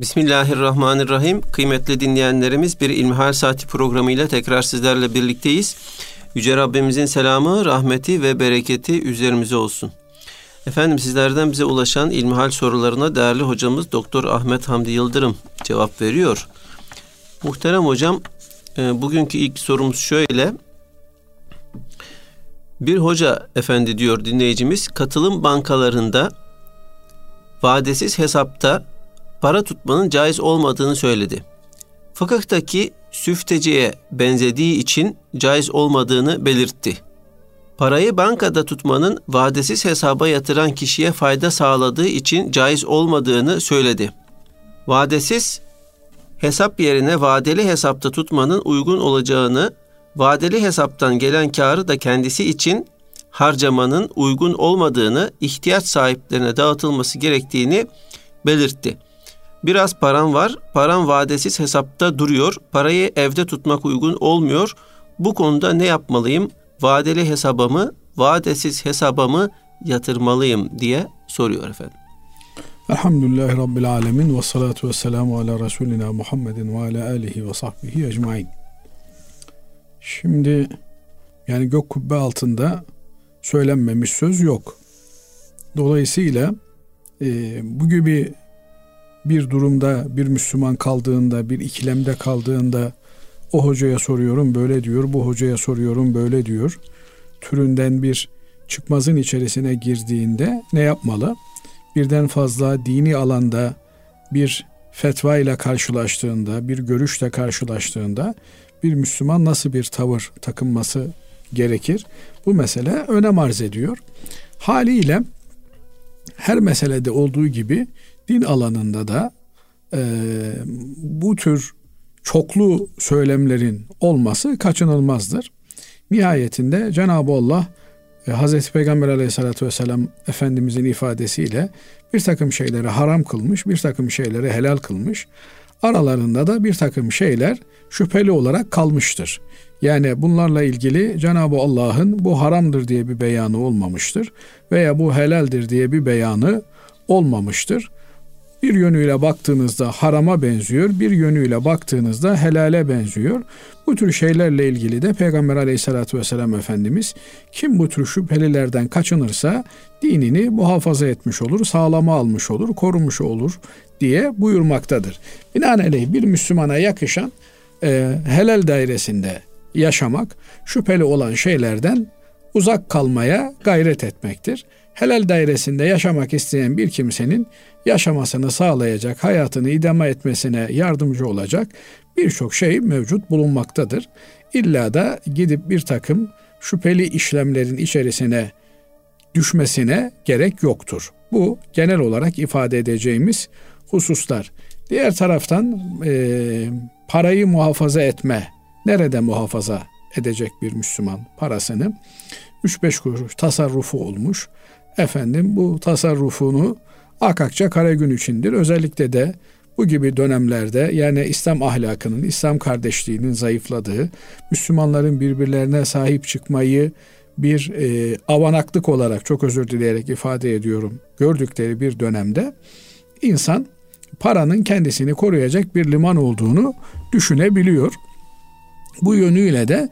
Bismillahirrahmanirrahim. Kıymetli dinleyenlerimiz bir İlmihal Saati programıyla tekrar sizlerle birlikteyiz. Yüce Rabbimizin selamı, rahmeti ve bereketi üzerimize olsun. Efendim sizlerden bize ulaşan ilmihal sorularına değerli hocamız Doktor Ahmet Hamdi Yıldırım cevap veriyor. Muhterem hocam, e, bugünkü ilk sorumuz şöyle. Bir hoca efendi diyor dinleyicimiz, katılım bankalarında vadesiz hesapta para tutmanın caiz olmadığını söyledi. Fıkıhtaki süfteciye benzediği için caiz olmadığını belirtti. Parayı bankada tutmanın vadesiz hesaba yatıran kişiye fayda sağladığı için caiz olmadığını söyledi. Vadesiz hesap yerine vadeli hesapta tutmanın uygun olacağını, vadeli hesaptan gelen karı da kendisi için harcamanın uygun olmadığını, ihtiyaç sahiplerine dağıtılması gerektiğini belirtti. Biraz param var, param vadesiz hesapta duruyor, parayı evde tutmak uygun olmuyor. Bu konuda ne yapmalıyım? Vadeli hesabımı, vadesiz hesabımı yatırmalıyım diye soruyor efendim. Elhamdülillahi Rabbil Alemin ve salatu ve selamu ala Resulina Muhammedin ve ala alihi ve sahbihi ecmain. Şimdi yani gök kubbe altında söylenmemiş söz yok. Dolayısıyla e, bu gibi bir durumda bir Müslüman kaldığında, bir ikilemde kaldığında o hocaya soruyorum böyle diyor, bu hocaya soruyorum böyle diyor. Türünden bir çıkmazın içerisine girdiğinde ne yapmalı? Birden fazla dini alanda bir fetva ile karşılaştığında, bir görüşle karşılaştığında bir Müslüman nasıl bir tavır takınması gerekir? Bu mesele önem arz ediyor. Haliyle her meselede olduğu gibi din alanında da e, bu tür çoklu söylemlerin olması kaçınılmazdır. Nihayetinde Cenab-ı Allah e, Hazreti Peygamber aleyhissalatü vesselam Efendimizin ifadesiyle bir takım şeyleri haram kılmış, bir takım şeyleri helal kılmış. Aralarında da bir takım şeyler şüpheli olarak kalmıştır. Yani bunlarla ilgili Cenab-ı Allah'ın bu haramdır diye bir beyanı olmamıştır veya bu helaldir diye bir beyanı olmamıştır. Bir yönüyle baktığınızda harama benziyor, bir yönüyle baktığınızda helale benziyor. Bu tür şeylerle ilgili de Peygamber aleyhissalatü vesselam Efendimiz kim bu tür şüphelilerden kaçınırsa dinini muhafaza etmiş olur, sağlama almış olur, korumuş olur diye buyurmaktadır. Binaenaleyh bir Müslümana yakışan e, helal dairesinde yaşamak, şüpheli olan şeylerden uzak kalmaya gayret etmektir. Helal dairesinde yaşamak isteyen bir kimsenin yaşamasını sağlayacak, hayatını idame etmesine yardımcı olacak birçok şey mevcut bulunmaktadır. İlla da gidip bir takım şüpheli işlemlerin içerisine düşmesine gerek yoktur. Bu genel olarak ifade edeceğimiz hususlar. Diğer taraftan e, parayı muhafaza etme. Nerede muhafaza edecek bir Müslüman parasını? 3-5 kuruş tasarrufu olmuş. Efendim bu tasarrufunu akakça kara gün içindir. Özellikle de bu gibi dönemlerde yani İslam ahlakının, İslam kardeşliğinin zayıfladığı, Müslümanların birbirlerine sahip çıkmayı bir e, avanaklık olarak çok özür dileyerek ifade ediyorum gördükleri bir dönemde insan paranın kendisini koruyacak bir liman olduğunu düşünebiliyor. Bu yönüyle de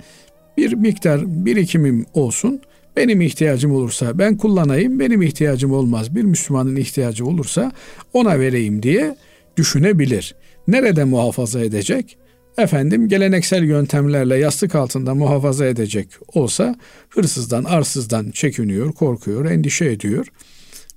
bir miktar birikimim olsun. Benim ihtiyacım olursa ben kullanayım, benim ihtiyacım olmaz. Bir Müslümanın ihtiyacı olursa ona vereyim diye düşünebilir. Nerede muhafaza edecek? Efendim geleneksel yöntemlerle yastık altında muhafaza edecek olsa hırsızdan, arsızdan çekiniyor, korkuyor, endişe ediyor.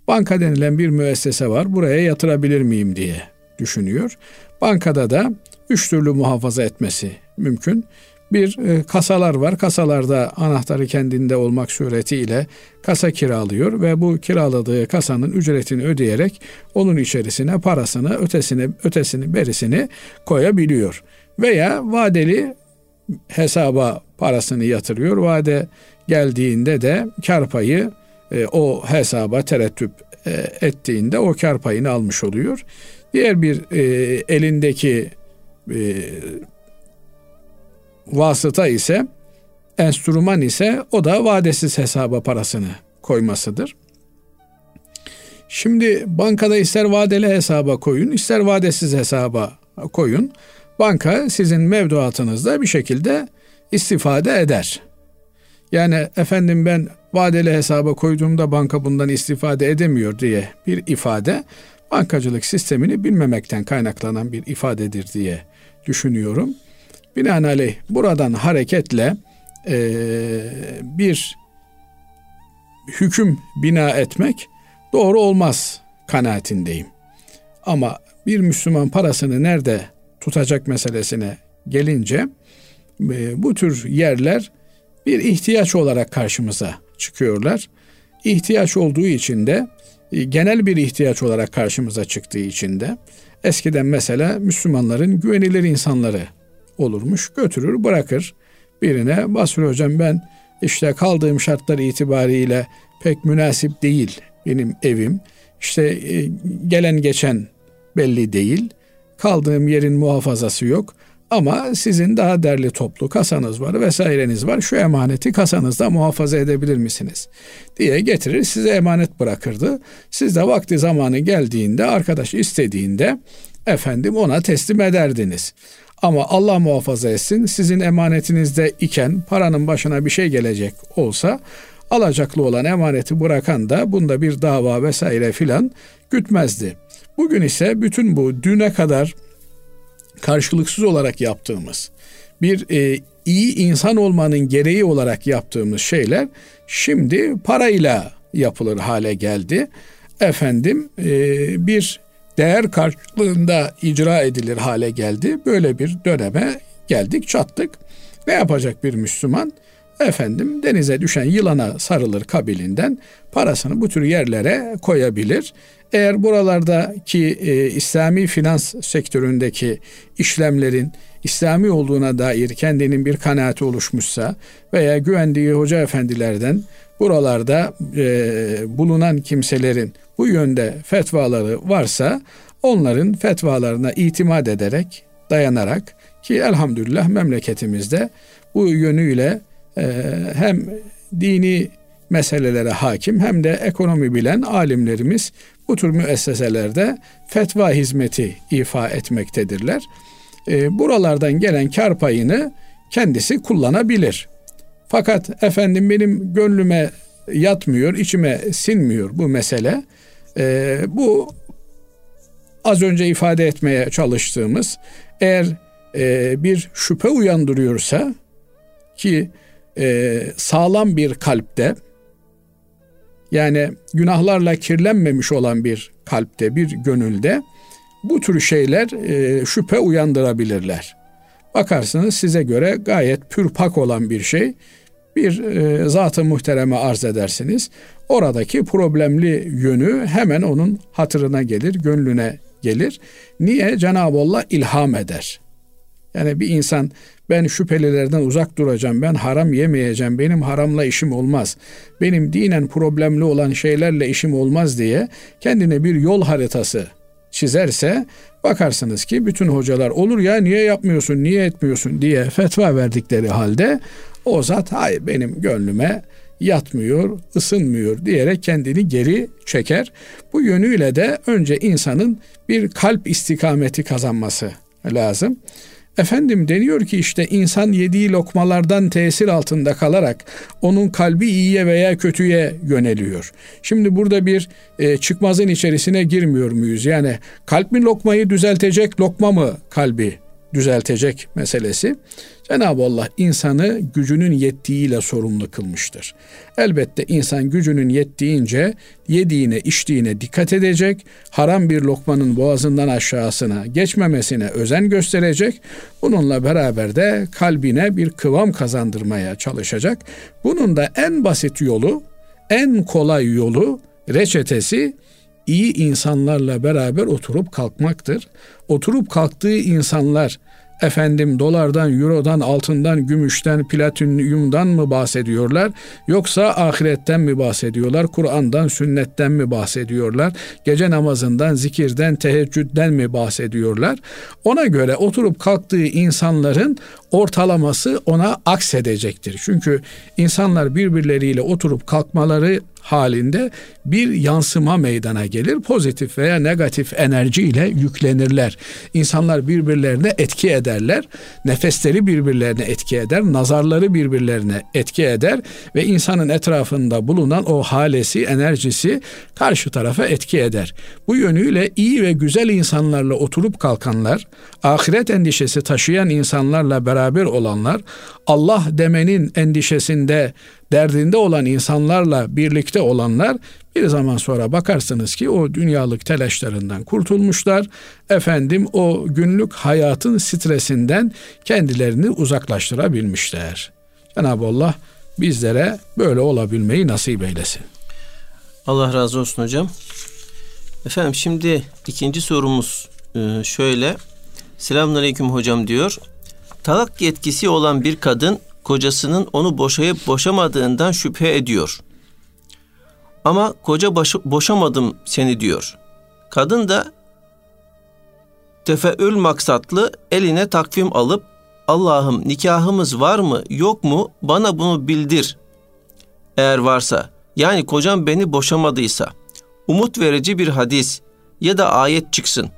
Banka denilen bir müessese var. Buraya yatırabilir miyim diye düşünüyor. Bankada da üç türlü muhafaza etmesi mümkün. Bir e, kasalar var. Kasalarda anahtarı kendinde olmak suretiyle kasa kiralıyor ve bu kiraladığı kasanın ücretini ödeyerek onun içerisine parasını, ötesini, ötesini, berisini koyabiliyor. Veya vadeli hesaba parasını yatırıyor. Vade geldiğinde de kar payı e, o hesaba terettüp e, ettiğinde o kar payını almış oluyor. Diğer bir e, elindeki e, vasıta ise enstrüman ise o da vadesiz hesaba parasını koymasıdır. Şimdi bankada ister vadeli hesaba koyun, ister vadesiz hesaba koyun. Banka sizin mevduatınızda bir şekilde istifade eder. Yani efendim ben vadeli hesaba koyduğumda banka bundan istifade edemiyor diye bir ifade bankacılık sistemini bilmemekten kaynaklanan bir ifadedir diye düşünüyorum. Binaenaleyh buradan hareketle e, bir hüküm bina etmek doğru olmaz kanaatindeyim. Ama bir Müslüman parasını nerede tutacak meselesine gelince e, bu tür yerler bir ihtiyaç olarak karşımıza çıkıyorlar. İhtiyaç olduğu için de genel bir ihtiyaç olarak karşımıza çıktığı için de eskiden mesela Müslümanların güvenilir insanları olurmuş. Götürür bırakır birine Basri hocam ben işte kaldığım şartlar itibariyle pek münasip değil benim evim. İşte e, gelen geçen belli değil. Kaldığım yerin muhafazası yok. Ama sizin daha derli toplu kasanız var vesaireniz var. Şu emaneti kasanızda muhafaza edebilir misiniz? diye getirir size emanet bırakırdı. Siz de vakti zamanı geldiğinde arkadaş istediğinde efendim ona teslim ederdiniz. Ama Allah muhafaza etsin sizin emanetinizde iken paranın başına bir şey gelecek olsa alacaklı olan emaneti bırakan da bunda bir dava vesaire filan gütmezdi. Bugün ise bütün bu düne kadar karşılıksız olarak yaptığımız bir e, iyi insan olmanın gereği olarak yaptığımız şeyler şimdi parayla yapılır hale geldi. Efendim e, bir değer karşılığında icra edilir hale geldi. Böyle bir döneme geldik çattık. Ne yapacak bir Müslüman? Efendim denize düşen yılana sarılır kabilinden parasını bu tür yerlere koyabilir. Eğer buralardaki e, İslami finans sektöründeki işlemlerin İslami olduğuna dair kendinin bir kanaati oluşmuşsa veya güvendiği hoca efendilerden buralarda e, bulunan kimselerin bu yönde fetvaları varsa onların fetvalarına itimat ederek dayanarak ki elhamdülillah memleketimizde bu yönüyle e, hem dini meselelere hakim hem de ekonomi bilen alimlerimiz bu tür müesseselerde fetva hizmeti ifa etmektedirler. E, buralardan gelen kar payını kendisi kullanabilir. Fakat efendim benim gönlüme yatmıyor, içime sinmiyor bu mesele. E, bu az önce ifade etmeye çalıştığımız eğer e, bir şüphe uyandırıyorsa ki e, sağlam bir kalpte yani günahlarla kirlenmemiş olan bir kalpte, bir gönülde bu tür şeyler e, şüphe uyandırabilirler. Bakarsınız size göre gayet pürpak olan bir şey bir e, zat-ı muhtereme arz edersiniz. Oradaki problemli yönü hemen onun hatırına gelir, gönlüne gelir. Niye? Cenab-ı Allah ilham eder. Yani bir insan ben şüphelilerden uzak duracağım, ben haram yemeyeceğim, benim haramla işim olmaz, benim dinen problemli olan şeylerle işim olmaz diye kendine bir yol haritası çizerse bakarsınız ki bütün hocalar olur ya niye yapmıyorsun, niye etmiyorsun diye fetva verdikleri halde o zat hayır benim gönlüme yatmıyor, ısınmıyor diyerek kendini geri çeker. Bu yönüyle de önce insanın bir kalp istikameti kazanması lazım. Efendim deniyor ki işte insan yediği lokmalardan tesir altında kalarak onun kalbi iyiye veya kötüye yöneliyor. Şimdi burada bir e, çıkmazın içerisine girmiyor muyuz? Yani kalp mi lokmayı düzeltecek, lokma mı kalbi düzeltecek meselesi. Cenab-ı Allah insanı gücünün yettiğiyle sorumlu kılmıştır. Elbette insan gücünün yettiğince yediğine içtiğine dikkat edecek, haram bir lokmanın boğazından aşağısına geçmemesine özen gösterecek. Bununla beraber de kalbine bir kıvam kazandırmaya çalışacak. Bunun da en basit yolu, en kolay yolu, reçetesi iyi insanlarla beraber oturup kalkmaktır. Oturup kalktığı insanlar efendim dolardan, eurodan, altından, gümüşten, platinyumdan mı bahsediyorlar yoksa ahiretten mi bahsediyorlar? Kur'an'dan, sünnetten mi bahsediyorlar? Gece namazından, zikirden, teheccüden mi bahsediyorlar? Ona göre oturup kalktığı insanların ortalaması ona aksedecektir. Çünkü insanlar birbirleriyle oturup kalkmaları halinde bir yansıma meydana gelir. Pozitif veya negatif enerjiyle yüklenirler. İnsanlar birbirlerine etki ederler. Nefesleri birbirlerine etki eder. Nazarları birbirlerine etki eder. Ve insanın etrafında bulunan o halesi, enerjisi karşı tarafa etki eder. Bu yönüyle iyi ve güzel insanlarla oturup kalkanlar, ahiret endişesi taşıyan insanlarla beraber olanlar, Allah demenin endişesinde, derdinde olan insanlarla birlikte olanlar bir zaman sonra bakarsınız ki o dünyalık telaşlarından kurtulmuşlar. Efendim o günlük hayatın stresinden kendilerini uzaklaştırabilmişler. Cenab-ı Allah bizlere böyle olabilmeyi nasip eylesin. Allah razı olsun hocam. Efendim şimdi ikinci sorumuz e, şöyle. Selamünaleyküm hocam diyor. Talak yetkisi olan bir kadın kocasının onu boşayıp boşamadığından şüphe ediyor. Ama koca başı, boşamadım seni diyor. Kadın da tefeül maksatlı eline takvim alıp Allah'ım nikahımız var mı yok mu bana bunu bildir. Eğer varsa yani kocam beni boşamadıysa umut verici bir hadis ya da ayet çıksın.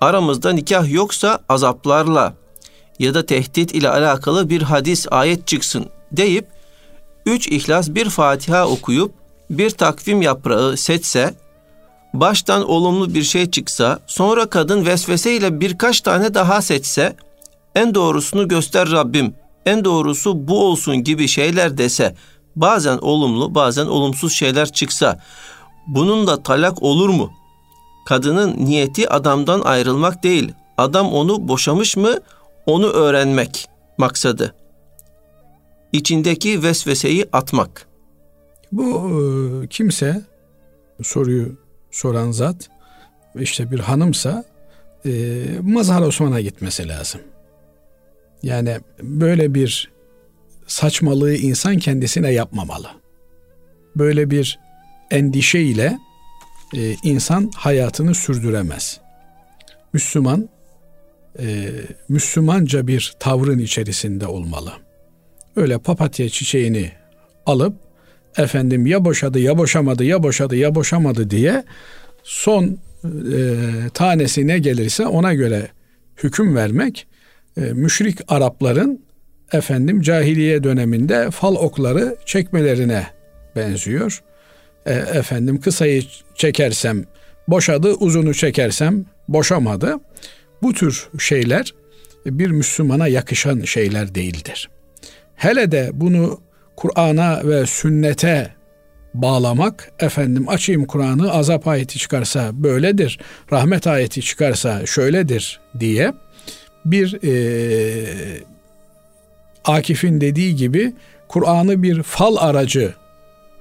Aramızda nikah yoksa azaplarla ya da tehdit ile alakalı bir hadis ayet çıksın deyip üç ihlas bir Fatiha okuyup bir takvim yaprağı seçse baştan olumlu bir şey çıksa sonra kadın vesveseyle birkaç tane daha seçse en doğrusunu göster Rabbim en doğrusu bu olsun gibi şeyler dese bazen olumlu bazen olumsuz şeyler çıksa bunun da talak olur mu? Kadının niyeti adamdan ayrılmak değil. Adam onu boşamış mı onu öğrenmek maksadı. İçindeki vesveseyi atmak. Bu e, kimse soruyu soran zat işte bir hanımsa e, Mazhar Osman'a gitmesi lazım. Yani böyle bir saçmalığı insan kendisine yapmamalı. Böyle bir endişe ile e, insan hayatını sürdüremez. Müslüman e, Müslümanca bir tavrın içerisinde olmalı. Öyle papatya çiçeğini alıp efendim ya boşadı ya boşamadı ya boşadı ya boşamadı diye son e, tanesi ne gelirse ona göre hüküm vermek e, müşrik Arapların efendim cahiliye döneminde fal okları çekmelerine benziyor. E, efendim kısayı çekersem boşadı, uzunu çekersem boşamadı. Bu tür şeyler bir Müslümana yakışan şeyler değildir. Hele de bunu Kur'an'a ve sünnete bağlamak, efendim açayım Kur'an'ı azap ayeti çıkarsa böyledir, rahmet ayeti çıkarsa şöyledir diye bir e, Akif'in dediği gibi Kur'an'ı bir fal aracı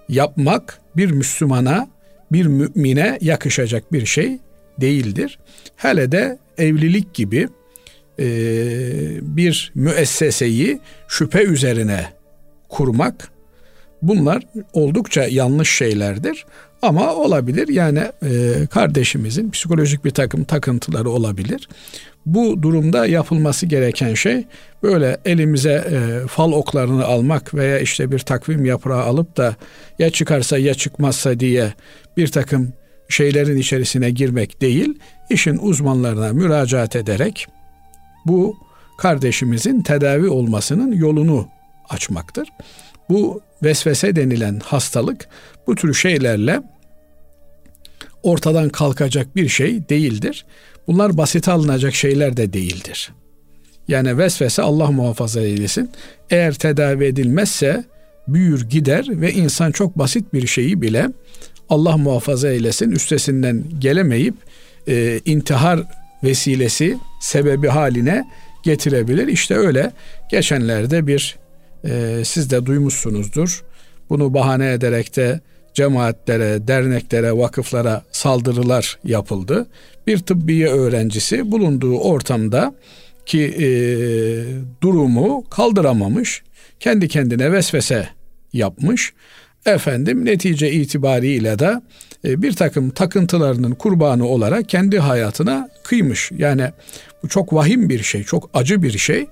yapmak bir Müslümana, bir mümine yakışacak bir şey değildir. Hele de evlilik gibi e, bir müesseseyi şüphe üzerine kurmak bunlar oldukça yanlış şeylerdir. Ama olabilir yani e, kardeşimizin psikolojik bir takım takıntıları olabilir. Bu durumda yapılması gereken şey böyle elimize e, fal oklarını almak veya işte bir takvim yaprağı alıp da ya çıkarsa ya çıkmazsa diye bir takım şeylerin içerisine girmek değil, işin uzmanlarına müracaat ederek bu kardeşimizin tedavi olmasının yolunu açmaktır. Bu vesvese denilen hastalık bu tür şeylerle ortadan kalkacak bir şey değildir. Bunlar basit alınacak şeyler de değildir. Yani vesvese Allah muhafaza eylesin. Eğer tedavi edilmezse büyür gider ve insan çok basit bir şeyi bile Allah muhafaza eylesin üstesinden gelemeyip e, intihar vesilesi sebebi haline getirebilir. İşte öyle geçenlerde bir e, siz de duymuşsunuzdur. Bunu bahane ederek de cemaatlere, derneklere, vakıflara saldırılar yapıldı. Bir tıbbiye öğrencisi bulunduğu ortamda ki e, durumu kaldıramamış, kendi kendine vesvese yapmış. Efendim netice itibariyle de e, bir takım takıntılarının kurbanı olarak kendi hayatına kıymış. Yani bu çok vahim bir şey, çok acı bir şey.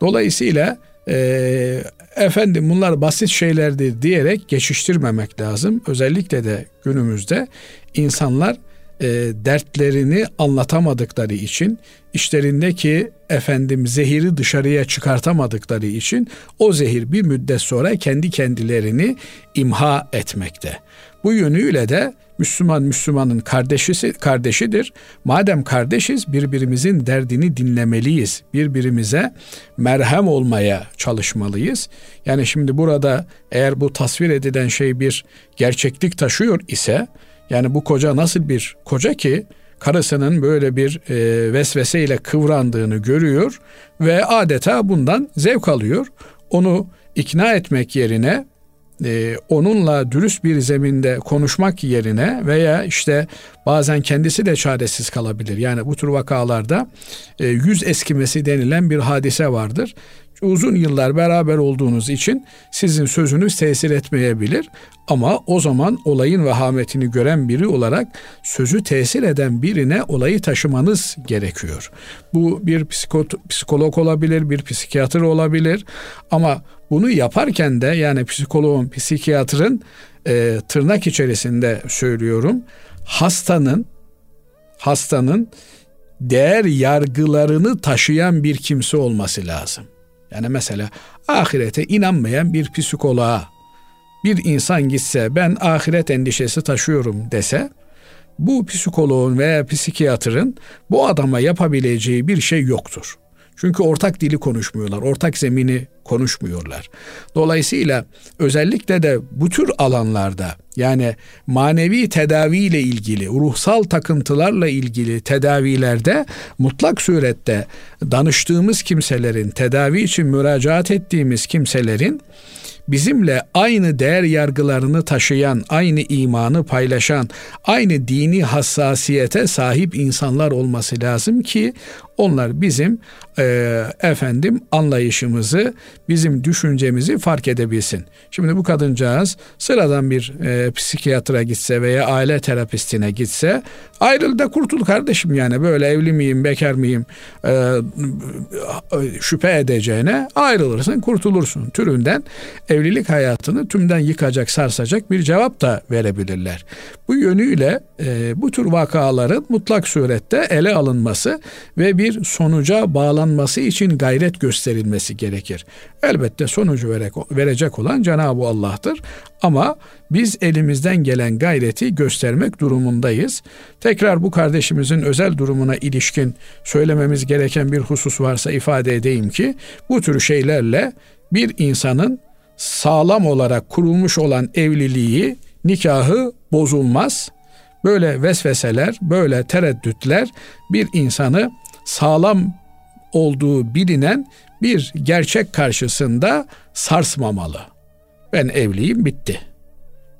Dolayısıyla e, efendim bunlar basit şeylerdir diyerek geçiştirmemek lazım. Özellikle de günümüzde insanlar e, dertlerini anlatamadıkları için işlerindeki efendim zehiri dışarıya çıkartamadıkları için o zehir bir müddet sonra kendi kendilerini imha etmekte. Bu yönüyle de Müslüman Müslümanın kardeşisi kardeşidir. Madem kardeşiz birbirimizin derdini dinlemeliyiz. Birbirimize merhem olmaya çalışmalıyız. Yani şimdi burada eğer bu tasvir edilen şey bir gerçeklik taşıyor ise yani bu koca nasıl bir koca ki karısının böyle bir e, vesveseyle kıvrandığını görüyor ve adeta bundan zevk alıyor. Onu ikna etmek yerine e, onunla dürüst bir zeminde konuşmak yerine veya işte bazen kendisi de çaresiz kalabilir. Yani bu tür vakalarda e, yüz eskimesi denilen bir hadise vardır uzun yıllar beraber olduğunuz için sizin sözünüz tesir etmeyebilir ama o zaman olayın vehametini gören biri olarak sözü tesir eden birine olayı taşımanız gerekiyor. Bu bir psikolog olabilir, bir psikiyatr olabilir ama bunu yaparken de yani psikoloğun, psikiyatrın e, tırnak içerisinde söylüyorum hastanın hastanın değer yargılarını taşıyan bir kimse olması lazım. Yani mesela ahirete inanmayan bir psikoloğa bir insan gitse ben ahiret endişesi taşıyorum dese bu psikoloğun veya psikiyatrın bu adama yapabileceği bir şey yoktur. Çünkü ortak dili konuşmuyorlar, ortak zemini konuşmuyorlar. Dolayısıyla özellikle de bu tür alanlarda yani manevi tedavi ile ilgili, ruhsal takıntılarla ilgili tedavilerde mutlak surette danıştığımız kimselerin, tedavi için müracaat ettiğimiz kimselerin bizimle aynı değer yargılarını taşıyan, aynı imanı paylaşan, aynı dini hassasiyete sahip insanlar olması lazım ki onlar bizim e, efendim anlayışımızı, bizim düşüncemizi fark edebilsin. Şimdi bu kadıncağız sıradan bir e, psikiyatra gitse veya aile terapistine gitse ayrıl da kurtul kardeşim yani böyle evli miyim, bekar mıyım e, şüphe edeceğine ayrılırsın, kurtulursun türünden evlilik hayatını tümden yıkacak, sarsacak bir cevap da verebilirler. Bu yönüyle e, bu tür vakaların mutlak surette ele alınması ve bir sonuca bağlanması için gayret gösterilmesi gerekir. Elbette sonucu verecek olan Cenab-ı Allah'tır. Ama biz elimizden gelen gayreti göstermek durumundayız. Tekrar bu kardeşimizin özel durumuna ilişkin söylememiz gereken bir husus varsa ifade edeyim ki bu tür şeylerle bir insanın sağlam olarak kurulmuş olan evliliği, nikahı bozulmaz. Böyle vesveseler, böyle tereddütler bir insanı sağlam olduğu bilinen bir gerçek karşısında sarsmamalı. Ben evliyim bitti.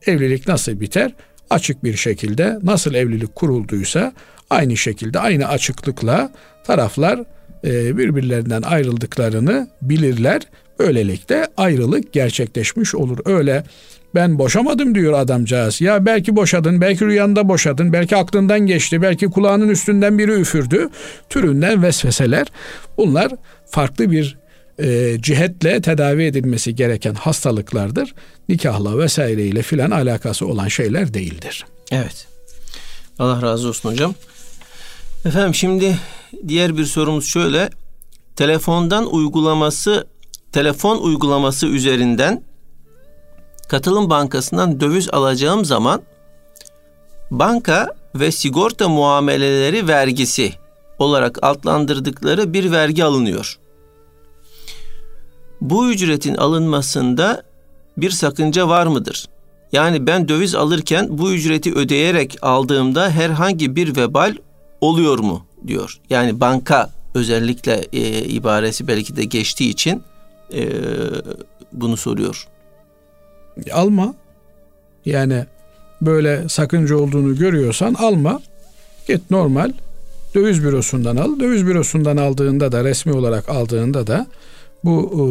Evlilik nasıl biter? Açık bir şekilde nasıl evlilik kurulduysa aynı şekilde aynı açıklıkla taraflar e, birbirlerinden ayrıldıklarını bilirler. Böylelikle ayrılık gerçekleşmiş olur. Öyle ben boşamadım diyor adamcağız. Ya belki boşadın, belki rüyanda boşadın, belki aklından geçti, belki kulağının üstünden biri üfürdü. Türünden vesveseler. Bunlar farklı bir e, cihetle tedavi edilmesi gereken hastalıklardır. Nikahla vesaireyle filan alakası olan şeyler değildir. Evet. Allah razı olsun hocam. Efendim şimdi diğer bir sorumuz şöyle. Telefondan uygulaması telefon uygulaması üzerinden katılım bankasından döviz alacağım zaman banka ve sigorta muameleleri vergisi olarak adlandırdıkları bir vergi alınıyor. Bu ücretin alınmasında bir sakınca var mıdır? Yani ben döviz alırken bu ücreti ödeyerek aldığımda herhangi bir vebal oluyor mu diyor. Yani banka özellikle e, ibaresi belki de geçtiği için e, bunu soruyor alma. Yani böyle sakınca olduğunu görüyorsan alma. Git normal döviz bürosundan al. Döviz bürosundan aldığında da resmi olarak aldığında da bu e,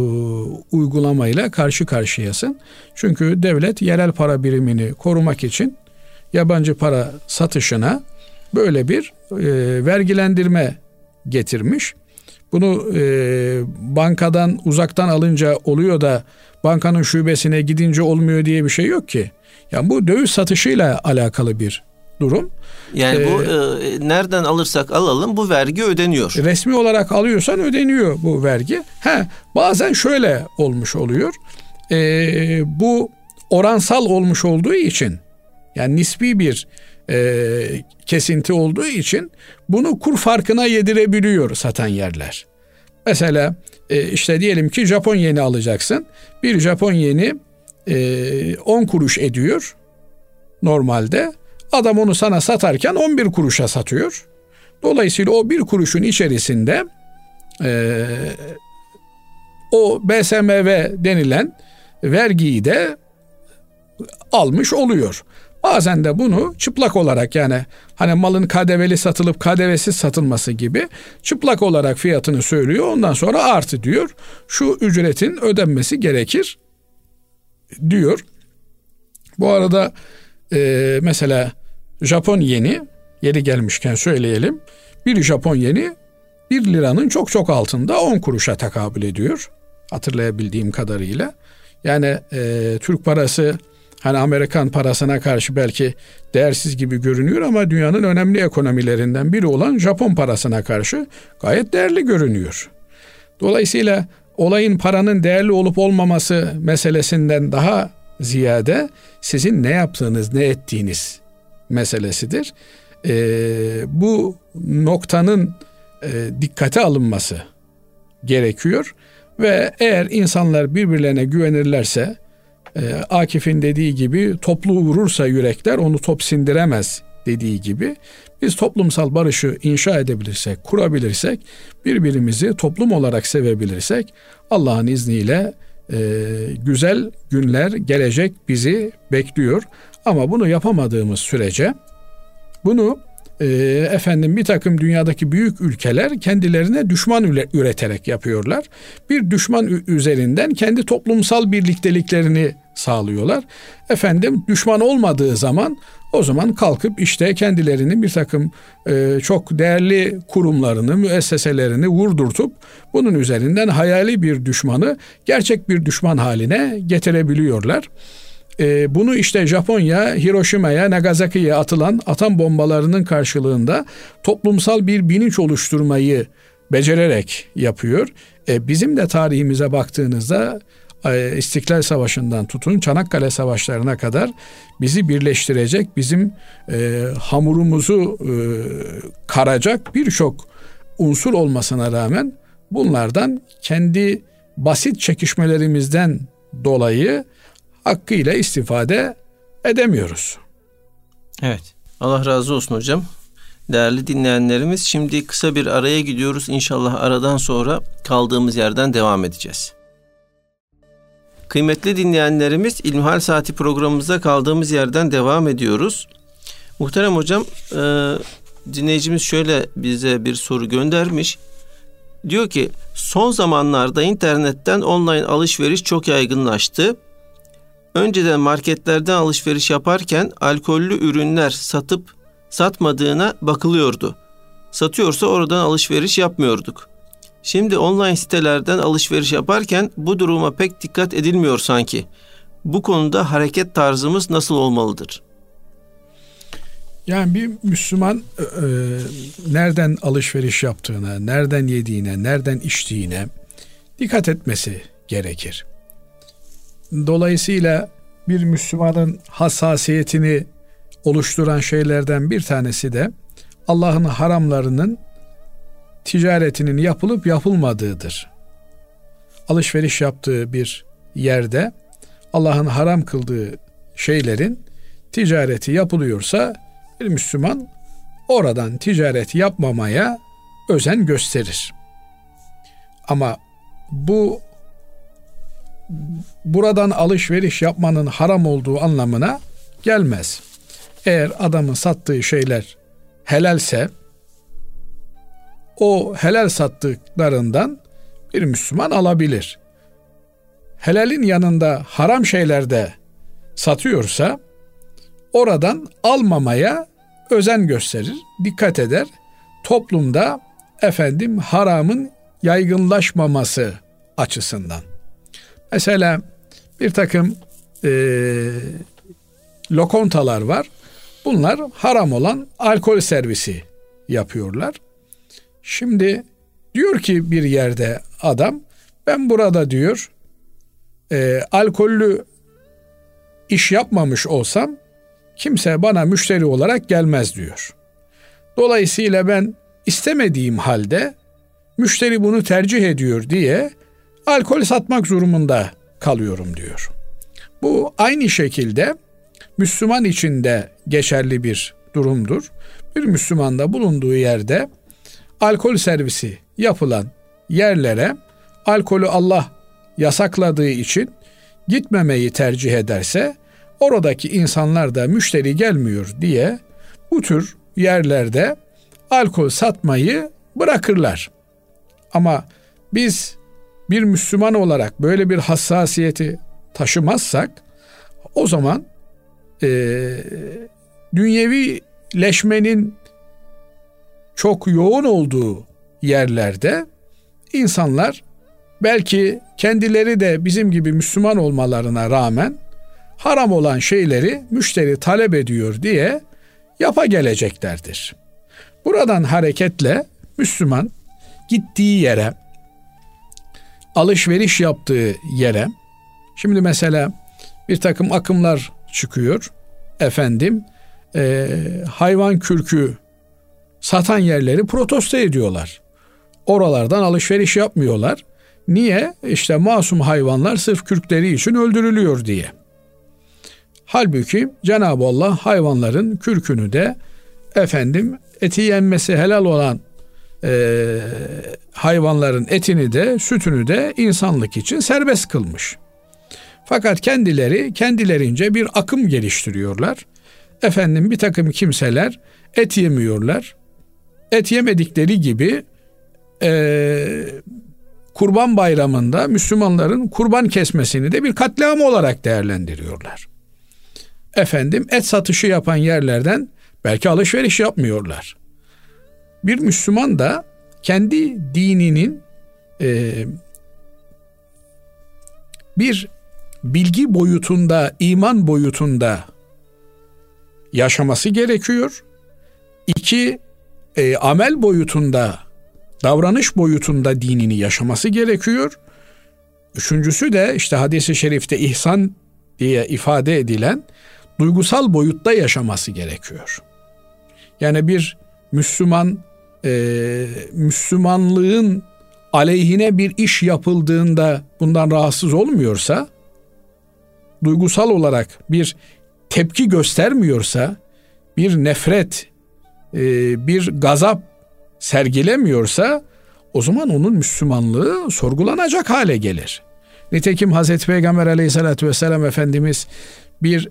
uygulamayla karşı karşıyasın. Çünkü devlet yerel para birimini korumak için yabancı para satışına böyle bir e, vergilendirme getirmiş. Bunu e, bankadan uzaktan alınca oluyor da bankanın şubesine gidince olmuyor diye bir şey yok ki. Yani bu döviz satışıyla alakalı bir durum. Yani ee, bu e, nereden alırsak alalım bu vergi ödeniyor. Resmi olarak alıyorsan ödeniyor bu vergi. Ha bazen şöyle olmuş oluyor. E, bu oransal olmuş olduğu için yani nispi bir e, kesinti olduğu için bunu kur farkına yedirebiliyor satan yerler. Mesela e, işte diyelim ki Japon yeni alacaksın. Bir Japon yeni e, 10 kuruş ediyor normalde. Adam onu sana satarken 11 kuruşa satıyor. Dolayısıyla o bir kuruşun içerisinde e, o BSMV denilen vergiyi de almış oluyor. Bazen de bunu çıplak olarak yani hani malın KDV'li satılıp KDV'siz satılması gibi çıplak olarak fiyatını söylüyor. Ondan sonra artı diyor. Şu ücretin ödenmesi gerekir diyor. Bu arada e, mesela Japon yeni yeri gelmişken söyleyelim. Bir Japon yeni 1 liranın çok çok altında 10 kuruşa tekabül ediyor. Hatırlayabildiğim kadarıyla. Yani e, Türk parası hani Amerikan parasına karşı belki değersiz gibi görünüyor ama dünyanın önemli ekonomilerinden biri olan Japon parasına karşı gayet değerli görünüyor. Dolayısıyla olayın paranın değerli olup olmaması meselesinden daha ziyade sizin ne yaptığınız, ne ettiğiniz meselesidir. E, bu noktanın e, dikkate alınması gerekiyor ve eğer insanlar birbirlerine güvenirlerse e, Akif'in dediği gibi toplu vurursa yürekler onu top sindiremez dediği gibi biz toplumsal barışı inşa edebilirsek, kurabilirsek, birbirimizi toplum olarak sevebilirsek Allah'ın izniyle e, güzel günler gelecek bizi bekliyor. Ama bunu yapamadığımız sürece bunu e, efendim bir takım dünyadaki büyük ülkeler kendilerine düşman üreterek yapıyorlar. Bir düşman üzerinden kendi toplumsal birlikteliklerini sağlıyorlar. Efendim düşman olmadığı zaman o zaman kalkıp işte kendilerinin bir takım e, çok değerli kurumlarını, müesseselerini vurdurtup bunun üzerinden hayali bir düşmanı gerçek bir düşman haline getirebiliyorlar. E, bunu işte Japonya, Hiroşima'ya, Nagasaki'ye atılan atom bombalarının karşılığında toplumsal bir bilinç oluşturmayı becererek yapıyor. E, bizim de tarihimize baktığınızda İstiklal Savaşı'ndan tutun Çanakkale Savaşlarına kadar bizi birleştirecek, bizim e, hamurumuzu e, karacak birçok unsur olmasına rağmen bunlardan kendi basit çekişmelerimizden dolayı hakkıyla istifade edemiyoruz. Evet. Allah razı olsun hocam. Değerli dinleyenlerimiz şimdi kısa bir araya gidiyoruz. İnşallah aradan sonra kaldığımız yerden devam edeceğiz. Kıymetli dinleyenlerimiz İlmihal Saati programımızda kaldığımız yerden devam ediyoruz. Muhterem hocam e, dinleyicimiz şöyle bize bir soru göndermiş. Diyor ki son zamanlarda internetten online alışveriş çok yaygınlaştı. Önceden marketlerden alışveriş yaparken alkollü ürünler satıp satmadığına bakılıyordu. Satıyorsa oradan alışveriş yapmıyorduk. Şimdi online sitelerden alışveriş yaparken bu duruma pek dikkat edilmiyor sanki. Bu konuda hareket tarzımız nasıl olmalıdır? Yani bir Müslüman e, e nereden alışveriş yaptığına, nereden yediğine, nereden içtiğine dikkat etmesi gerekir. Dolayısıyla bir Müslümanın hassasiyetini oluşturan şeylerden bir tanesi de Allah'ın haramlarının ticaretinin yapılıp yapılmadığıdır. Alışveriş yaptığı bir yerde Allah'ın haram kıldığı şeylerin ticareti yapılıyorsa bir Müslüman oradan ticaret yapmamaya özen gösterir. Ama bu buradan alışveriş yapmanın haram olduğu anlamına gelmez. Eğer adamın sattığı şeyler helalse o helal sattıklarından bir Müslüman alabilir. Helalin yanında haram şeylerde satıyorsa oradan almamaya özen gösterir, dikkat eder. Toplumda efendim haramın yaygınlaşmaması açısından. Mesela bir takım e, lokontalar var. Bunlar haram olan alkol servisi yapıyorlar. Şimdi diyor ki bir yerde adam ben burada diyor e, alkollü iş yapmamış olsam kimse bana müşteri olarak gelmez diyor. Dolayısıyla ben istemediğim halde müşteri bunu tercih ediyor diye alkol satmak durumunda kalıyorum diyor. Bu aynı şekilde Müslüman için de geçerli bir durumdur. Bir Müslüman da bulunduğu yerde alkol servisi yapılan yerlere alkolü Allah yasakladığı için gitmemeyi tercih ederse oradaki insanlar da müşteri gelmiyor diye bu tür yerlerde alkol satmayı bırakırlar. Ama biz bir Müslüman olarak böyle bir hassasiyeti taşımazsak o zaman e, dünyevileşmenin çok yoğun olduğu yerlerde insanlar belki kendileri de bizim gibi Müslüman olmalarına rağmen haram olan şeyleri müşteri talep ediyor diye yapa geleceklerdir. Buradan hareketle Müslüman gittiği yere, alışveriş yaptığı yere, şimdi mesela bir takım akımlar çıkıyor, efendim, e, hayvan kürkü satan yerleri protesto ediyorlar. Oralardan alışveriş yapmıyorlar. Niye? İşte masum hayvanlar sırf kürkleri için öldürülüyor diye. Halbuki Cenab-ı Allah hayvanların kürkünü de efendim eti yenmesi helal olan e, hayvanların etini de sütünü de insanlık için serbest kılmış. Fakat kendileri kendilerince bir akım geliştiriyorlar. Efendim bir takım kimseler et yemiyorlar. Et yemedikleri gibi e, kurban bayramında Müslümanların kurban kesmesini de bir katliam olarak değerlendiriyorlar. Efendim et satışı yapan yerlerden belki alışveriş yapmıyorlar. Bir Müslüman da kendi dininin e, bir bilgi boyutunda, iman boyutunda yaşaması gerekiyor. İki, e, amel boyutunda, davranış boyutunda dinini yaşaması gerekiyor. Üçüncüsü de işte hadisi şerifte ihsan diye ifade edilen duygusal boyutta yaşaması gerekiyor. Yani bir Müslüman e, Müslümanlığın aleyhine bir iş yapıldığında bundan rahatsız olmuyorsa, duygusal olarak bir tepki göstermiyorsa, bir nefret, bir gazap sergilemiyorsa, o zaman onun Müslümanlığı sorgulanacak hale gelir. Nitekim Hazreti Peygamber aleyhissalatü vesselam Efendimiz bir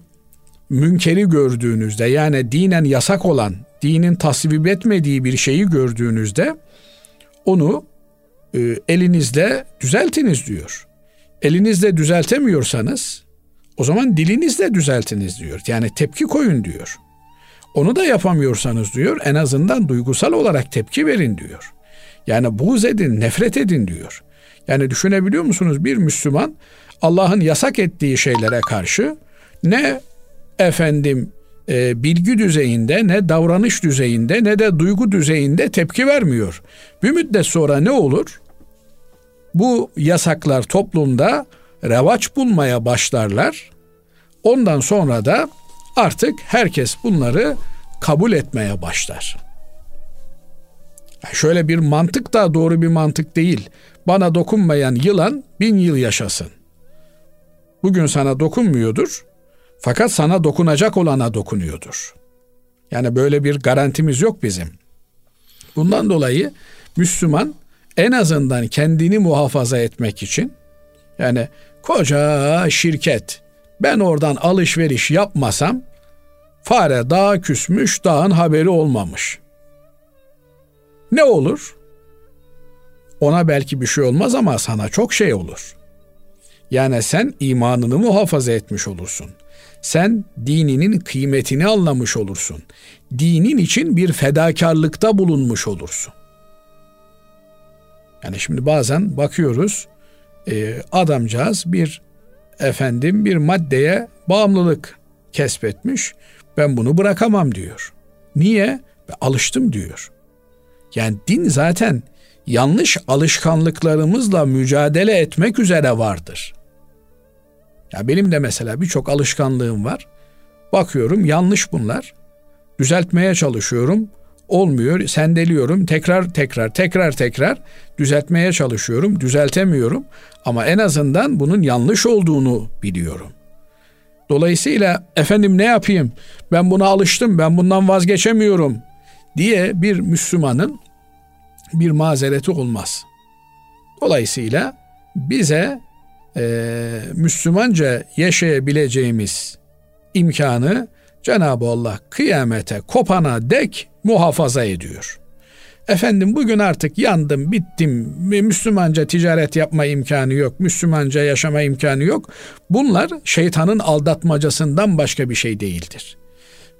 münkeri gördüğünüzde yani dinen yasak olan, dinin tasvip etmediği bir şeyi gördüğünüzde onu e, elinizle düzeltiniz diyor. Elinizle düzeltemiyorsanız o zaman dilinizle düzeltiniz diyor. Yani tepki koyun diyor. Onu da yapamıyorsanız diyor en azından duygusal olarak tepki verin diyor. Yani buğz edin, nefret edin diyor. Yani düşünebiliyor musunuz bir Müslüman Allah'ın yasak ettiği şeylere karşı ne efendim e, bilgi düzeyinde ne davranış düzeyinde ne de duygu düzeyinde tepki vermiyor. Bir müddet sonra ne olur? Bu yasaklar toplumda revaç bulmaya başlarlar. Ondan sonra da artık herkes bunları kabul etmeye başlar. Şöyle bir mantık da doğru bir mantık değil. Bana dokunmayan yılan bin yıl yaşasın. Bugün sana dokunmuyordur. Fakat sana dokunacak olana dokunuyordur. Yani böyle bir garantimiz yok bizim. Bundan dolayı Müslüman en azından kendini muhafaza etmek için yani koca şirket ben oradan alışveriş yapmasam fare dağa küsmüş dağın haberi olmamış. Ne olur? Ona belki bir şey olmaz ama sana çok şey olur. Yani sen imanını muhafaza etmiş olursun sen dininin kıymetini anlamış olursun. Dinin için bir fedakarlıkta bulunmuş olursun. Yani şimdi bazen bakıyoruz e, adamcağız bir efendim bir maddeye bağımlılık kesbetmiş. Ben bunu bırakamam diyor. Niye? Alıştım diyor. Yani din zaten yanlış alışkanlıklarımızla mücadele etmek üzere vardır. Ya benim de mesela birçok alışkanlığım var. Bakıyorum yanlış bunlar. Düzeltmeye çalışıyorum. Olmuyor. Sendeliyorum. Tekrar tekrar tekrar tekrar düzeltmeye çalışıyorum. Düzeltemiyorum. Ama en azından bunun yanlış olduğunu biliyorum. Dolayısıyla efendim ne yapayım? Ben buna alıştım. Ben bundan vazgeçemiyorum diye bir Müslümanın bir mazereti olmaz. Dolayısıyla bize e, Müslümanca yaşayabileceğimiz imkanı Cenab-ı Allah kıyamete kopana dek muhafaza ediyor. Efendim bugün artık yandım, bittim, Müslümanca ticaret yapma imkanı yok, Müslümanca yaşama imkanı yok. Bunlar şeytanın aldatmacasından başka bir şey değildir.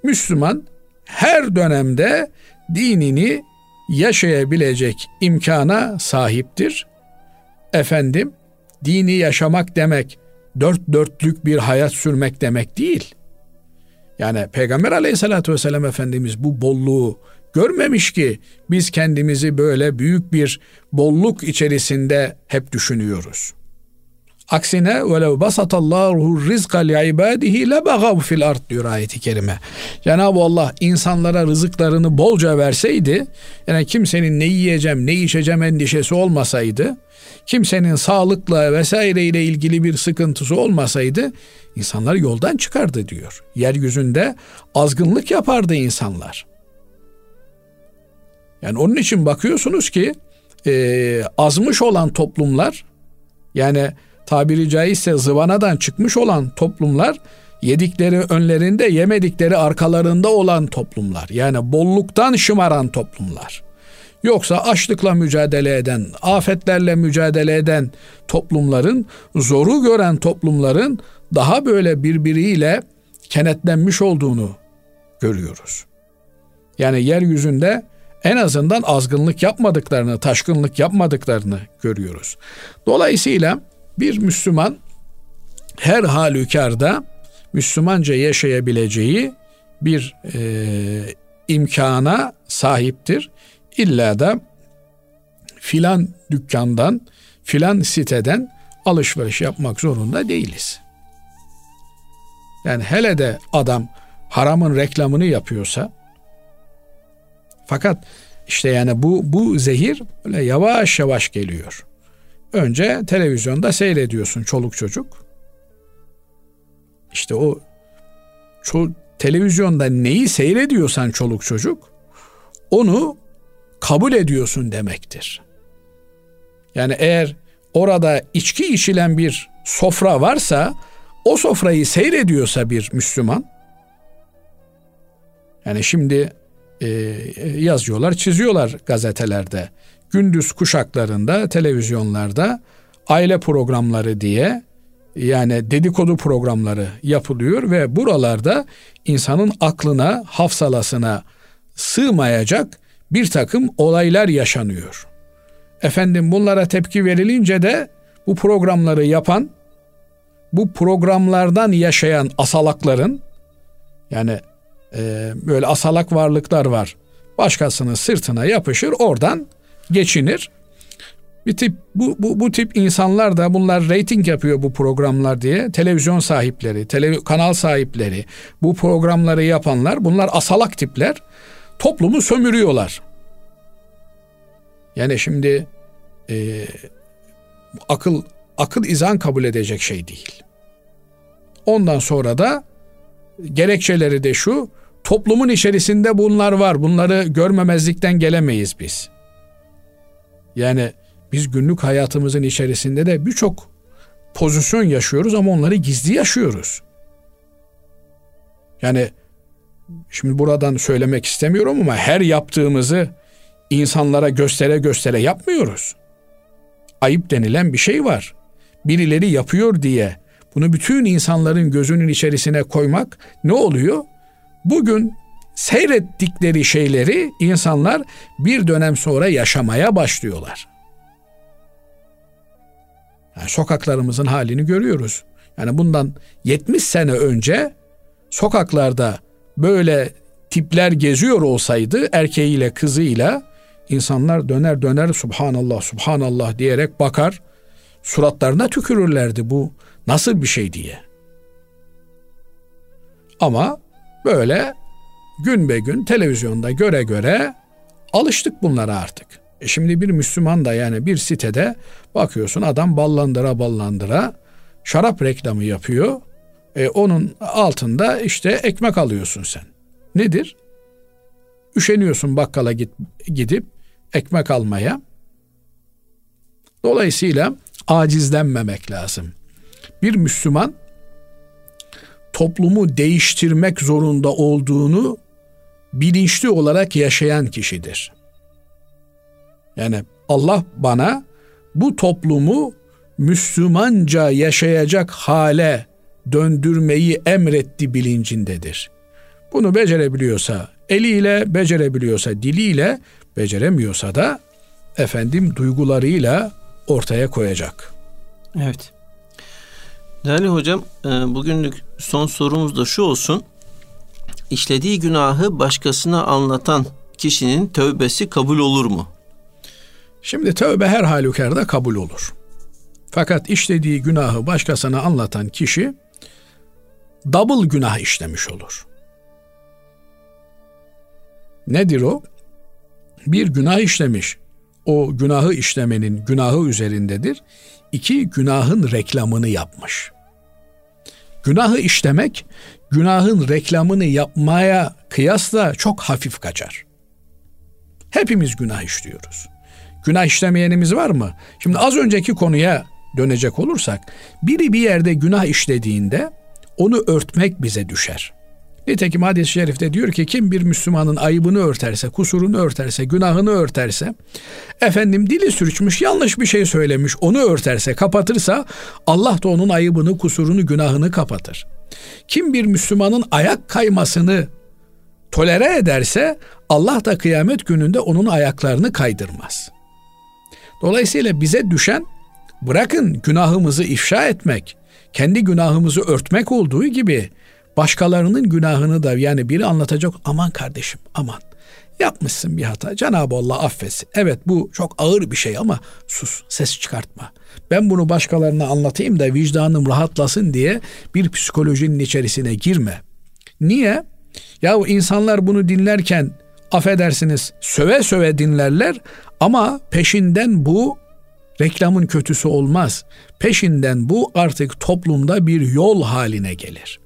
Müslüman her dönemde dinini yaşayabilecek imkana sahiptir. Efendim, dini yaşamak demek dört dörtlük bir hayat sürmek demek değil. Yani Peygamber aleyhissalatü vesselam Efendimiz bu bolluğu görmemiş ki biz kendimizi böyle büyük bir bolluk içerisinde hep düşünüyoruz. Aksine velev basatallahu rizqa li ibadihi le bagav fil ard diyor ayeti kerime. Cenab-ı Allah insanlara rızıklarını bolca verseydi yani kimsenin ne yiyeceğim ne içeceğim endişesi olmasaydı kimsenin sağlıkla vesaire ile ilgili bir sıkıntısı olmasaydı insanlar yoldan çıkardı diyor. Yeryüzünde azgınlık yapardı insanlar. Yani onun için bakıyorsunuz ki e, azmış olan toplumlar yani tabiri caizse zıvanadan çıkmış olan toplumlar yedikleri önlerinde yemedikleri arkalarında olan toplumlar. Yani bolluktan şımaran toplumlar. Yoksa açlıkla mücadele eden, afetlerle mücadele eden toplumların, zoru gören toplumların daha böyle birbiriyle kenetlenmiş olduğunu görüyoruz. Yani yeryüzünde en azından azgınlık yapmadıklarını, taşkınlık yapmadıklarını görüyoruz. Dolayısıyla bir Müslüman her halükarda Müslümanca yaşayabileceği bir e, imkana sahiptir. İlla da filan dükkandan, filan siteden alışveriş yapmak zorunda değiliz. Yani hele de adam haramın reklamını yapıyorsa fakat işte yani bu bu zehir böyle yavaş yavaş geliyor. Önce televizyonda seyrediyorsun çoluk çocuk. İşte o ço- televizyonda neyi seyrediyorsan çoluk çocuk onu kabul ediyorsun demektir. Yani eğer orada içki içilen bir sofra varsa o sofrayı seyrediyorsa bir Müslüman yani şimdi e, yazıyorlar, çiziyorlar gazetelerde. Gündüz kuşaklarında, televizyonlarda aile programları diye yani dedikodu programları yapılıyor ve buralarda insanın aklına, hafsalasına sığmayacak bir takım olaylar yaşanıyor. Efendim bunlara tepki verilince de bu programları yapan, bu programlardan yaşayan asalakların yani e, böyle asalak varlıklar var. Başkasının sırtına yapışır oradan geçinir. Bir tip bu, bu, bu tip insanlar da bunlar reyting yapıyor bu programlar diye. Televizyon sahipleri, tele, kanal sahipleri, bu programları yapanlar bunlar asalak tipler. Toplumu sömürüyorlar. Yani şimdi e, akıl akıl izan kabul edecek şey değil. Ondan sonra da gerekçeleri de şu. Toplumun içerisinde bunlar var. Bunları görmemezlikten gelemeyiz biz. Yani biz günlük hayatımızın içerisinde de birçok pozisyon yaşıyoruz ama onları gizli yaşıyoruz. Yani şimdi buradan söylemek istemiyorum ama her yaptığımızı insanlara göstere göstere yapmıyoruz. Ayıp denilen bir şey var. Birileri yapıyor diye bunu bütün insanların gözünün içerisine koymak ne oluyor? Bugün seyrettikleri şeyleri insanlar bir dönem sonra yaşamaya başlıyorlar. Yani sokaklarımızın halini görüyoruz. Yani bundan 70 sene önce sokaklarda böyle tipler geziyor olsaydı erkeğiyle kızıyla insanlar döner döner subhanallah subhanallah diyerek bakar suratlarına tükürürlerdi bu nasıl bir şey diye. Ama böyle gün be gün televizyonda göre göre alıştık bunlara artık. E şimdi bir Müslüman da yani bir sitede bakıyorsun adam ballandıra ballandıra şarap reklamı yapıyor. E onun altında işte ekmek alıyorsun sen. Nedir? Üşeniyorsun bakkala git, gidip ekmek almaya. Dolayısıyla acizlenmemek lazım. Bir Müslüman toplumu değiştirmek zorunda olduğunu bilinçli olarak yaşayan kişidir. Yani Allah bana bu toplumu Müslümanca yaşayacak hale döndürmeyi emretti bilincindedir. Bunu becerebiliyorsa eliyle, becerebiliyorsa diliyle, beceremiyorsa da efendim duygularıyla ortaya koyacak. Evet. Değerli hocam, e, bugünlük son sorumuz da şu olsun. İşlediği günahı başkasına anlatan kişinin tövbesi kabul olur mu? Şimdi tövbe her halükarda kabul olur. Fakat işlediği günahı başkasına anlatan kişi double günah işlemiş olur. Nedir o? Bir günah işlemiş. O günahı işlemenin günahı üzerindedir. İki, günahın reklamını yapmış. Günahı işlemek, günahın reklamını yapmaya kıyasla çok hafif kaçar. Hepimiz günah işliyoruz. Günah işlemeyenimiz var mı? Şimdi az önceki konuya dönecek olursak, biri bir yerde günah işlediğinde onu örtmek bize düşer. Nitekim hadis-i şerifte diyor ki kim bir Müslümanın ayıbını örterse, kusurunu örterse, günahını örterse, efendim dili sürçmüş, yanlış bir şey söylemiş, onu örterse, kapatırsa Allah da onun ayıbını, kusurunu, günahını kapatır. Kim bir Müslümanın ayak kaymasını tolere ederse Allah da kıyamet gününde onun ayaklarını kaydırmaz. Dolayısıyla bize düşen bırakın günahımızı ifşa etmek, kendi günahımızı örtmek olduğu gibi başkalarının günahını da yani biri anlatacak aman kardeşim aman yapmışsın bir hata Cenab-ı Allah affetsin. Evet bu çok ağır bir şey ama sus ses çıkartma. Ben bunu başkalarına anlatayım da vicdanım rahatlasın diye bir psikolojinin içerisine girme. Niye? Ya insanlar bunu dinlerken affedersiniz söve söve dinlerler ama peşinden bu reklamın kötüsü olmaz. Peşinden bu artık toplumda bir yol haline gelir.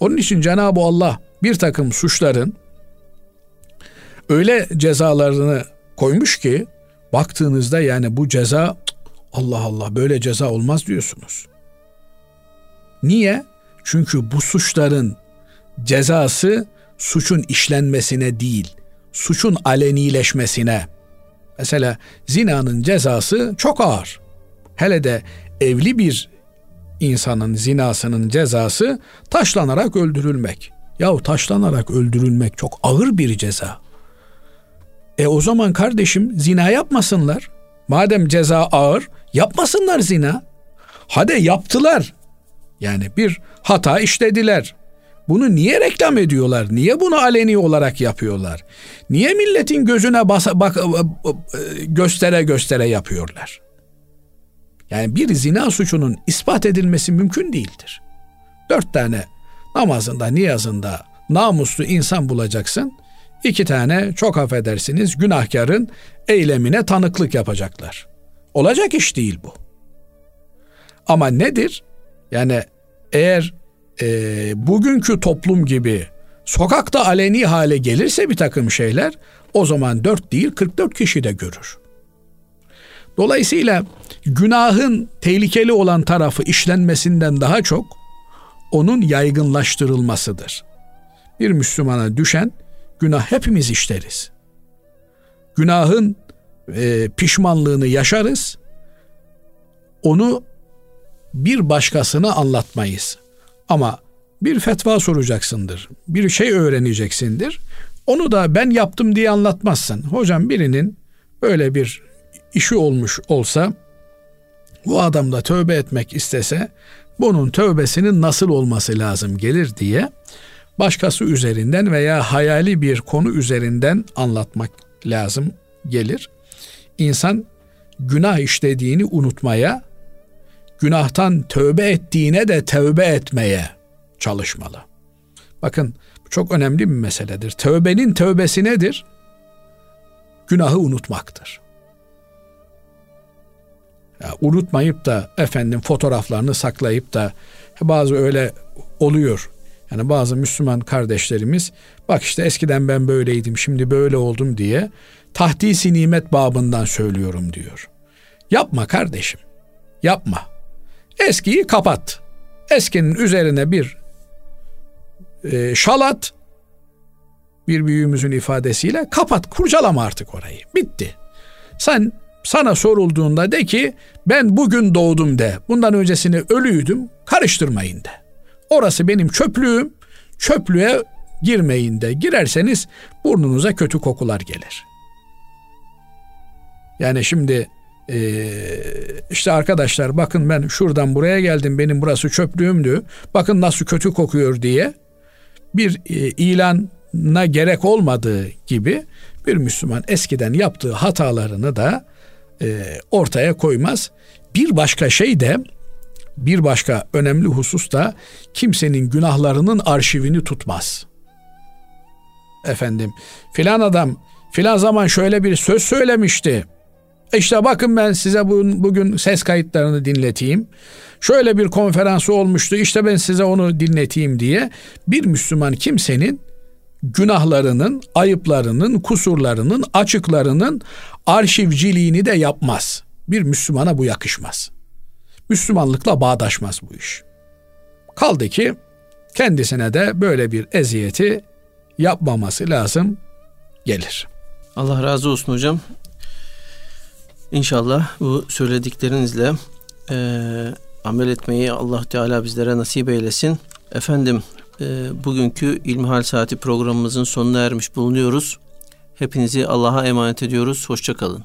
Onun için Cenab-ı Allah bir takım suçların öyle cezalarını koymuş ki baktığınızda yani bu ceza Allah Allah böyle ceza olmaz diyorsunuz. Niye? Çünkü bu suçların cezası suçun işlenmesine değil, suçun alenileşmesine. Mesela zinanın cezası çok ağır. Hele de evli bir insanın zinasının cezası taşlanarak öldürülmek. Yahu taşlanarak öldürülmek çok ağır bir ceza. E o zaman kardeşim zina yapmasınlar. Madem ceza ağır yapmasınlar zina. Hadi yaptılar. Yani bir hata işlediler. Bunu niye reklam ediyorlar? Niye bunu aleni olarak yapıyorlar? Niye milletin gözüne basa, bak, göstere göstere yapıyorlar? Yani bir zina suçunun ispat edilmesi mümkün değildir. Dört tane namazında, niyazında namuslu insan bulacaksın. İki tane çok affedersiniz günahkarın eylemine tanıklık yapacaklar. Olacak iş değil bu. Ama nedir? Yani eğer e, bugünkü toplum gibi sokakta aleni hale gelirse bir takım şeyler o zaman dört değil 44 kişi de görür. Dolayısıyla günahın tehlikeli olan tarafı işlenmesinden daha çok onun yaygınlaştırılmasıdır. Bir Müslümana düşen günah hepimiz işleriz. Günahın e, pişmanlığını yaşarız. Onu bir başkasına anlatmayız. Ama bir fetva soracaksındır. Bir şey öğreneceksindir. Onu da ben yaptım diye anlatmazsın. Hocam birinin böyle bir işi olmuş olsa bu adam da tövbe etmek istese bunun tövbesinin nasıl olması lazım gelir diye başkası üzerinden veya hayali bir konu üzerinden anlatmak lazım gelir. İnsan günah işlediğini unutmaya, günahtan tövbe ettiğine de tövbe etmeye çalışmalı. Bakın bu çok önemli bir meseledir. Tövbenin tövbesi nedir? Günahı unutmaktır. Ya, unutmayıp da efendim fotoğraflarını saklayıp da bazı öyle oluyor. Yani bazı Müslüman kardeşlerimiz bak işte eskiden ben böyleydim şimdi böyle oldum diye tahdisi nimet babından söylüyorum diyor. Yapma kardeşim. Yapma. Eskiyi kapat. Eskinin üzerine bir e, şalat bir büyüğümüzün ifadesiyle kapat kurcalama artık orayı. Bitti. Sen sana sorulduğunda de ki ben bugün doğdum de. Bundan öncesini ölüydüm karıştırmayın de. Orası benim çöplüğüm. Çöplüğe girmeyin de. Girerseniz burnunuza kötü kokular gelir. Yani şimdi ee, işte arkadaşlar bakın ben şuradan buraya geldim benim burası çöplüğümdü. Bakın nasıl kötü kokuyor diye bir e, ilana gerek olmadığı gibi bir Müslüman eskiden yaptığı hatalarını da e, ortaya koymaz. Bir başka şey de bir başka önemli husus da kimsenin günahlarının arşivini tutmaz. Efendim filan adam filan zaman şöyle bir söz söylemişti. İşte bakın ben size bugün, bugün ses kayıtlarını dinleteyim. Şöyle bir konferansı olmuştu işte ben size onu dinleteyim diye bir Müslüman kimsenin günahlarının, ayıplarının, kusurlarının, açıklarının arşivciliğini de yapmaz. Bir Müslümana bu yakışmaz. Müslümanlıkla bağdaşmaz bu iş. Kaldı ki kendisine de böyle bir eziyeti yapmaması lazım gelir. Allah razı olsun hocam. İnşallah bu söylediklerinizle e, amel etmeyi Allah Teala bizlere nasip eylesin. Efendim e, bugünkü İlmihal Saati programımızın sonuna ermiş bulunuyoruz. Hepinizi Allah'a emanet ediyoruz. Hoşçakalın.